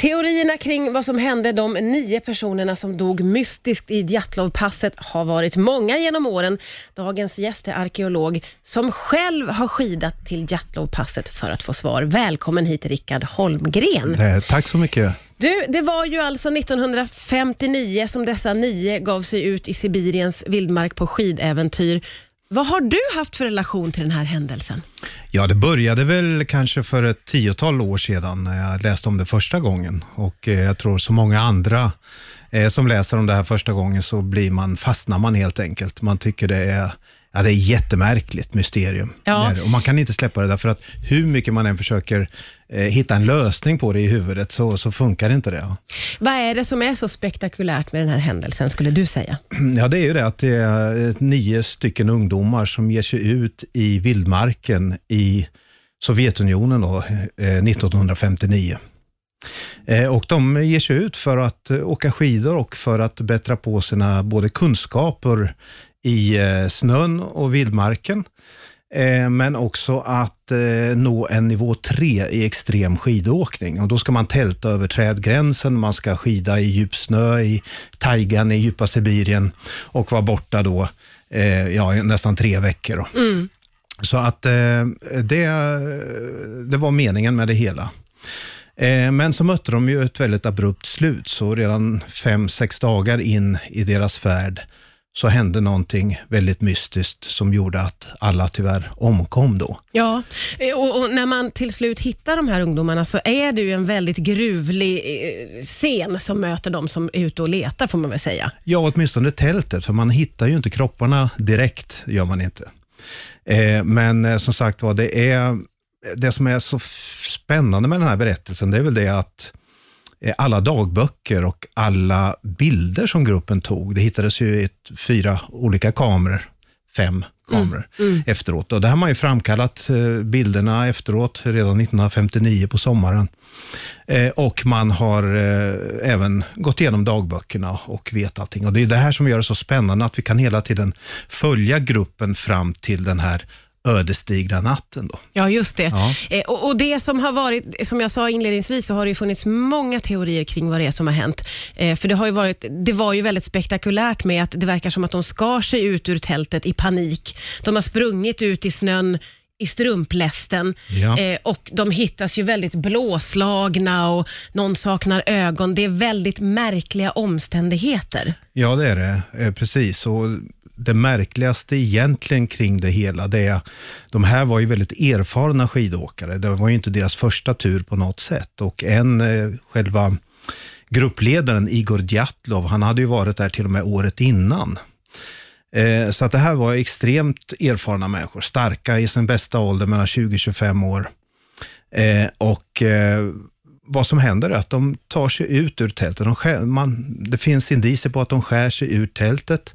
Teorierna kring vad som hände de nio personerna som dog mystiskt i Djatlovpasset har varit många genom åren. Dagens gäst är arkeolog som själv har skidat till Djatlovpasset för att få svar. Välkommen hit Rickard Holmgren. Eh, tack så mycket. Du, det var ju alltså 1959 som dessa nio gav sig ut i Sibiriens vildmark på skidäventyr. Vad har du haft för relation till den här händelsen? Ja, det började väl kanske för ett tiotal år sedan när jag läste om det första gången. Och eh, jag tror så många andra eh, som läser om det här första gången så blir man, fastnar man helt enkelt. Man tycker det är Ja, det är jättemärkligt mysterium. Ja. Och man kan inte släppa det därför att hur mycket man än försöker eh, hitta en lösning på det i huvudet så, så funkar inte det. Vad är det som är så spektakulärt med den här händelsen, skulle du säga? Ja, det är ju det att det är nio stycken ungdomar som ger sig ut i vildmarken i Sovjetunionen då, eh, 1959. Eh, och de ger sig ut för att eh, åka skidor och för att bättra på sina både kunskaper i eh, snön och vildmarken, eh, men också att eh, nå en nivå 3 i extrem skidåkning. Och då ska man tälta över trädgränsen, man ska skida i djup snö i taigan i djupa Sibirien och vara borta då ja, nästan tre veckor. Mm. Så att det, det var meningen med det hela. Men så mötte de ju ett väldigt abrupt slut, så redan fem, sex dagar in i deras färd så hände någonting väldigt mystiskt som gjorde att alla tyvärr omkom då. Ja, eh, och, och, när man till slut hittar de här ungdomarna så är det ju en väldigt gruvlig eh, scen som möter dem som är ute och letar får man väl säga. Ja, åtminstone tältet, för man hittar ju inte kropparna direkt, gör man inte. Eh, men eh, som sagt var, det, är, det som är så spännande med den här berättelsen, det är väl det att alla dagböcker och alla bilder som gruppen tog. Det hittades ju ett, fyra olika kameror, fem kameror mm, mm. efteråt. Och det har man ju framkallat eh, bilderna efteråt, redan 1959 på sommaren. Eh, och man har även gått igenom dagböckerna och vet allting. Och Det är det här som gör det så spännande, att vi kan hela tiden följa gruppen fram till den här ödesdigra natten. Då. Ja, just det. Ja. Eh, och, och, det som har varit, som jag sa inledningsvis, så har det funnits många teorier kring vad det är som har hänt. Eh, för det, har ju varit, det var ju väldigt spektakulärt med att det verkar som att de skar sig ut ur tältet i panik. De har sprungit ut i snön i strumplästen ja. eh, och de hittas ju väldigt blåslagna och någon saknar ögon. Det är väldigt märkliga omständigheter. Ja, det är det. Eh, precis. Och det märkligaste egentligen kring det hela, det är de här var ju väldigt erfarna skidåkare. Det var ju inte deras första tur på något sätt och en, eh, själva gruppledaren Igor Djatlov, han hade ju varit där till och med året innan. Eh, så att det här var extremt erfarna människor, starka i sin bästa ålder, mellan 20-25 år. Eh, och vad som händer är att de tar sig ut ur tältet. De skär, man, det finns indicier på att de skär sig ur tältet.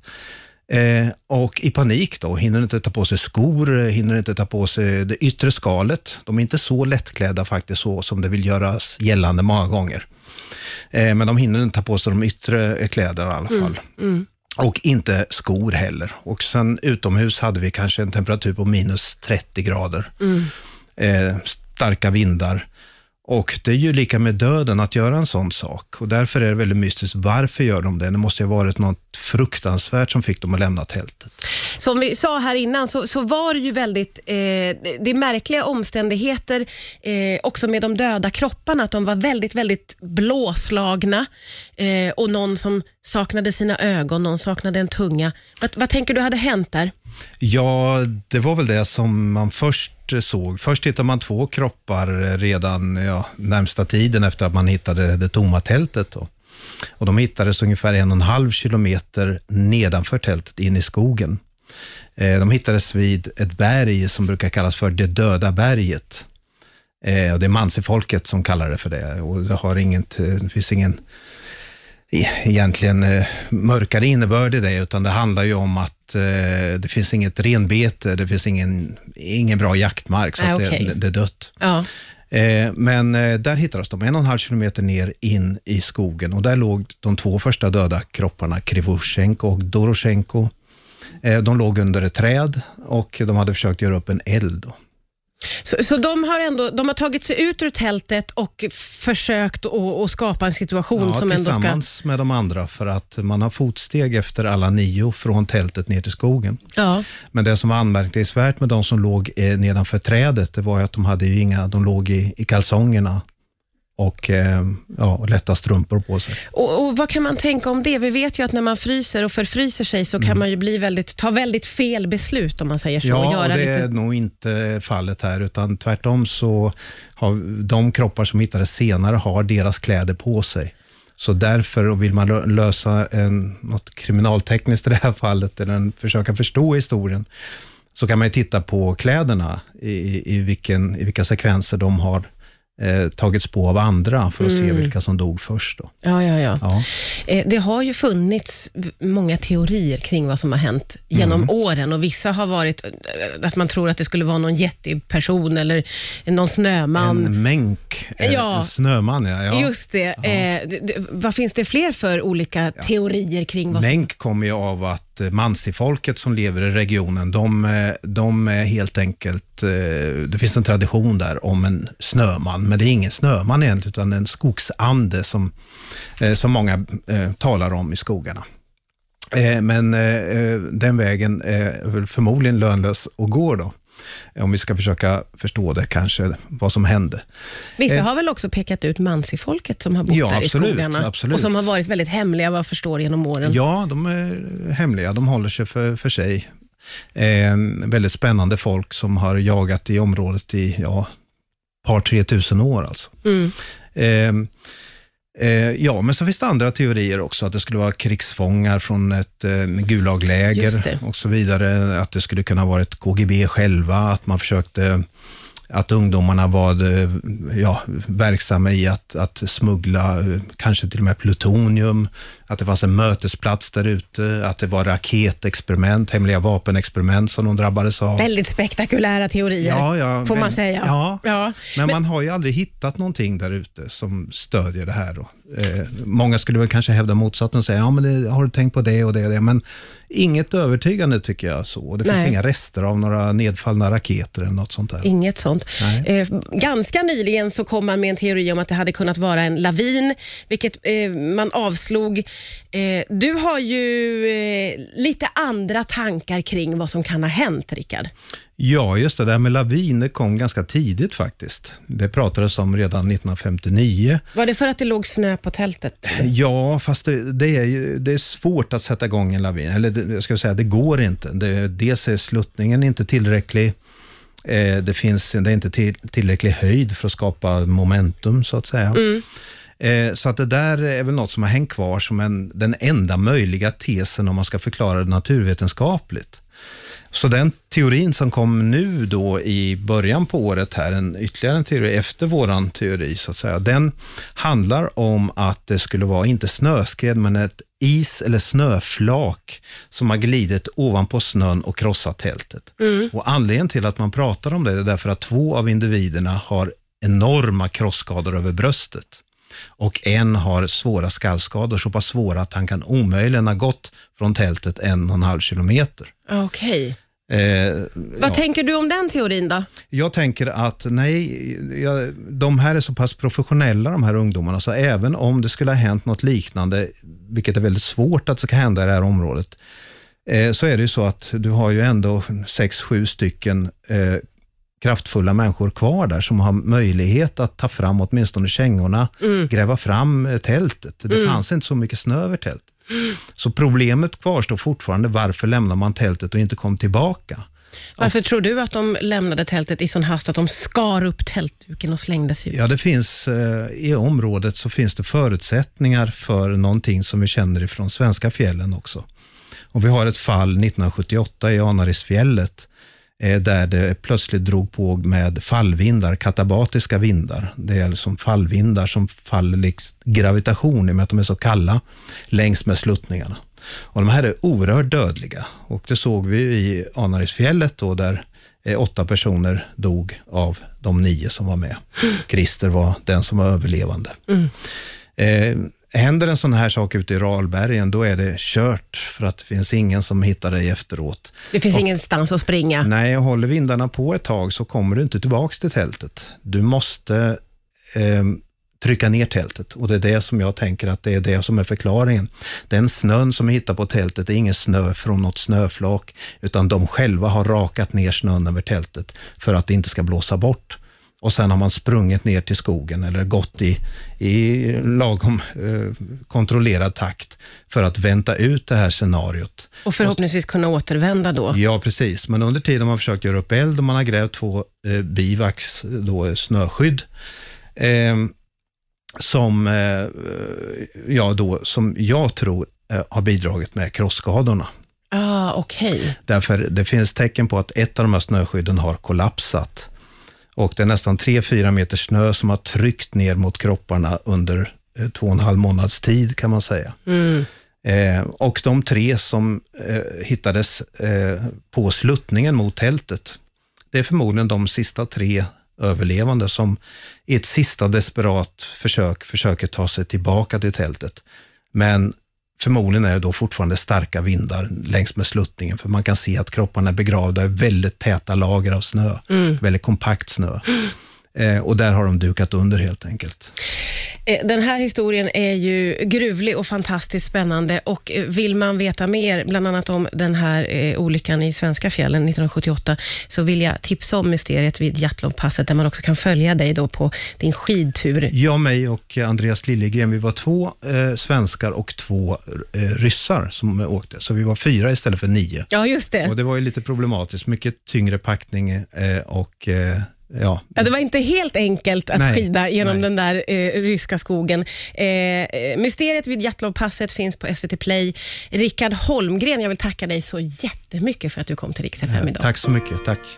Eh, och i panik då, hinner inte ta på sig skor, hinner inte ta på sig det yttre skalet. De är inte så lättklädda faktiskt, så som det vill göras gällande många gånger. Eh, men de hinner inte ta på sig de yttre kläderna i alla fall. Mm, mm. Och inte skor heller. Och sen utomhus hade vi kanske en temperatur på minus 30 grader. Mm. Eh, starka vindar. Och det är ju lika med döden att göra en sån sak. Och därför är det väldigt mystiskt. Varför gör de det? Det måste ju ha varit något fruktansvärt som fick dem att lämna tältet. Som vi sa här innan så, så var det ju väldigt, eh, det är märkliga omständigheter eh, också med de döda kropparna. Att de var väldigt, väldigt blåslagna eh, och någon som saknade sina ögon, någon saknade en tunga. Vad, vad tänker du hade hänt där? Ja, det var väl det som man först såg. Först hittade man två kroppar redan ja, närmsta tiden efter att man hittade det tomma tältet. Då. Och de hittades ungefär en och en halv kilometer nedanför tältet, in i skogen. Eh, de hittades vid ett berg som brukar kallas för det döda berget. Eh, och det är Mansifolket som kallar det för det. Och det, har inget, eh, det finns ingen e-, egentligen mörkare innebörd i det, utan det handlar ju om att eh, det finns inget renbete, det finns ingen, ingen bra jaktmark, så ah, okay. det, det, är dött. Ja. Eh, men eh, där hittades de en och en halv kilometer ner in i skogen och där låg de två första döda kropparna, Krivosjenko och Dorosjenko. Eh, de låg under ett träd och de hade försökt göra upp en eld. Så, så de, har ändå, de har tagit sig ut ur tältet och försökt att, skapa en situation Ja, som ändå ska... tillsammans med de andra, för att man har fotsteg efter alla nio från tältet ner till skogen. Ja. Men det som var anmärkningsvärt med de som låg eh, nedanför trädet, det var att de hade inga, de låg i, i kalsongerna och, eh, ja, och lätta strumpor på sig. Och, och Vad kan man tänka om det? Vi vet ju att när man fryser och förfryser sig så kan man ju bli väldigt, ta väldigt fel beslut om man säger så. och Mm. Ja, och det lite... är nog inte fallet här, utan tvärtom så har de kroppar som hittades senare har deras kläder på sig. Så därför, och vill man lö- lösa en, något kriminaltekniskt i det här fallet, eller en, försöka förstå historien, så kan man ju titta på kläderna, i, i, vilken, i vilka sekvenser de har eh, tagits på av andra, för att se vilka som dog först. Då. Ja, ja, ja. Ja. Eh, Det har ju funnits många teorier kring vad som har hänt genom Mm. åren och vissa har varit eh, att man tror att det skulle vara någon jätteperson eller någon snöman. En mänk, eh, Ja. en snöman, ja. ja. Just det. Eh, d- d- vad finns det fler för olika teorier kring vad som... Mänk kommer ju av att eh, Mansifolket som lever i regionen, de, de är helt enkelt, eh, det finns en tradition där om en snöman, men det är ingen snöman egentligen, utan en skogsande som, eh, som många eh, talar om i skogarna. Men den vägen är förmodligen lönlös att gå då, om vi ska försöka förstå det kanske, vad som hände. Vissa eh, har väl också pekat ut Mansi-folket som har bott Ja, där absolut, i skogarna absolut. och som har varit väldigt hemliga vad jag förstår genom åren. Ja, de är hemliga. De håller sig för, för sig. Eh, väldigt spännande folk som har jagat i området i ja, par, tre tusen år alltså. Mm. Eh, eh, ja, men så finns det andra teorier också, att det skulle vara krigsfångar från ett eh, Gulagläger och så vidare. Att det skulle kunna vara ett KGB själva, att man försökte att ungdomarna var eh, ja, verksamma i att, att smuggla eh, kanske till och med plutonium, att det fanns en mötesplats där ute, att det var raketexperiment, hemliga vapenexperiment som de drabbades av. Väldigt spektakulära teorier, Ja, ja, får man men- säga. ja. Ja. Men, man har ju aldrig hittat någonting där ute som stödjer det här. Då. Eh, många skulle väl kanske hävda motsatsen och säga, ja men det, har du tänkt på det och det och det, men inget övertygande tycker jag så. Det finns Nej. inga rester av några nedfallna raketer eller något sånt där. Inget sånt. Eh, ganska nyligen så kom man med en teori om att det hade kunnat vara en lavin, vilket eh, man avslog. Eh, du har ju eh, lite andra tankar kring vad som kan ha hänt, Rickard. Ja, just det. Det här med laviner kom ganska tidigt faktiskt. Det pratades om redan 1959. Var det för att det låg snö på tältet? Ja, fast det, det, är, ju, det är svårt att sätta igång en lavin. Eller det, jag ska säga, det går inte. Det, dels är sluttningen inte tillräcklig. Eh, det, finns, det är inte till, tillräcklig höjd för att skapa momentum, så att säga. Eh, så att det där är väl något som har hängt kvar som en, den enda möjliga tesen om man ska förklara det naturvetenskapligt. Så den teorin som kom nu då i början på året här, en ytterligare en teori efter våran teori så att säga, den handlar om att det skulle vara, inte snöskred, men ett is eller snöflak som har glidit ovanpå snön och krossat tältet. Och anledningen till att man pratar om det är därför att två av individerna har enorma krossskador över bröstet och en har svåra skallskador, så pass svåra att han kan omöjligen ha gått från tältet en och en halv kilometer. Okej. Eh, Vad ja. tänker du om den teorin då? Jag tänker att nej, jag, de här är så pass professionella de här ungdomarna, så även om det skulle ha hänt något liknande, vilket är väldigt svårt att det ska hända i det här området, eh, så är det ju så att du har ju ändå sex, sju stycken eh, kraftfulla människor kvar där som har möjlighet att ta fram åtminstone kängorna, gräva fram eh, tältet. Det fanns inte så mycket snö över tältet. Så problemet kvarstår fortfarande, varför lämnar man tältet och inte kom tillbaka? Varför tror du att de lämnade tältet i sån hast att de skar upp tältduken och slängde sig ut? Ja, det finns, eh, i området så finns det förutsättningar för någonting som vi känner ifrån svenska fjällen också. Och vi har ett fall 1978 i Anarisfjället där det plötsligt drog på med fallvindar, katabatiska vindar. Det är som fallvindar som faller liksom gravitation i och med att de är så kalla längs med sluttningarna. Och de här är oerhört dödliga och det såg vi i Anarisfjället då där eh, åtta personer dog av de nio som var med. Christer var den som var överlevande. Eh, händer en sån här sak ute i Ralbergen, då är det kört för att det finns ingen som hittar dig efteråt. Det finns ingenstans att springa. Nej, håller vindarna på ett tag så kommer du inte tillbaka till tältet. Du måste eh, trycka ner tältet och det är det som jag tänker att det är det som är förklaringen. Den snön som vi hittar på tältet är ingen snö från något snöflak, utan de själva har rakat ner snön över tältet för att det inte ska blåsa bort. Och sen har man sprungit ner till skogen eller gått i, i lagom eh, kontrollerad takt för att vänta ut det här scenariot. Och förhoppningsvis kunna återvända då. Ja, precis. Men under tiden har man försökt göra upp eld och man har grävt två eh, bivax, då snöskydd. Eh, som, eh, ja, då, som jag tror eh, har bidragit med krossskadorna. Ah, okay. Därför det finns tecken på att ett av de här snöskydden har kollapsat. Och det är nästan 3-4 meter snö som har tryckt ner mot kropparna under eh, två och en halv månads tid kan man säga. Mm. Eh, och de tre som eh, hittades eh, på sluttningen mot tältet, det är förmodligen de sista tre överlevande som i ett sista desperat försök försöker ta sig tillbaka till tältet. Men förmodligen är det då fortfarande starka vindar längs med sluttningen, för man kan se att kropparna är begravda i väldigt täta lager av snö, mm. väldigt kompakt snö. Mm. Eh, och där har de dukat under helt enkelt. Eh, den här historien är ju gruvlig och fantastiskt spännande och eh, vill man veta mer, bland annat om den här eh, olyckan i svenska fjällen 1978, så vill jag tipsa om mysteriet vid Jatlovpasset, där man också kan följa dig då på din skidtur. Jag, mig och Andreas Liljegren, vi var två eh, svenskar och två eh, ryssar som åkte, så vi var fyra istället för nio. Ja, just det. Och det var ju lite problematiskt, mycket tyngre packning och Ja. ja. det var inte helt enkelt att nej, skida genom nej. den där eh, ryska skogen. Eh, eh mysteriet vid Jatlovpasset finns på SVT Play. Rickard Holmgren, jag vill tacka dig så jättemycket för att du kom till Rix FM idag. Tack så mycket. Tack.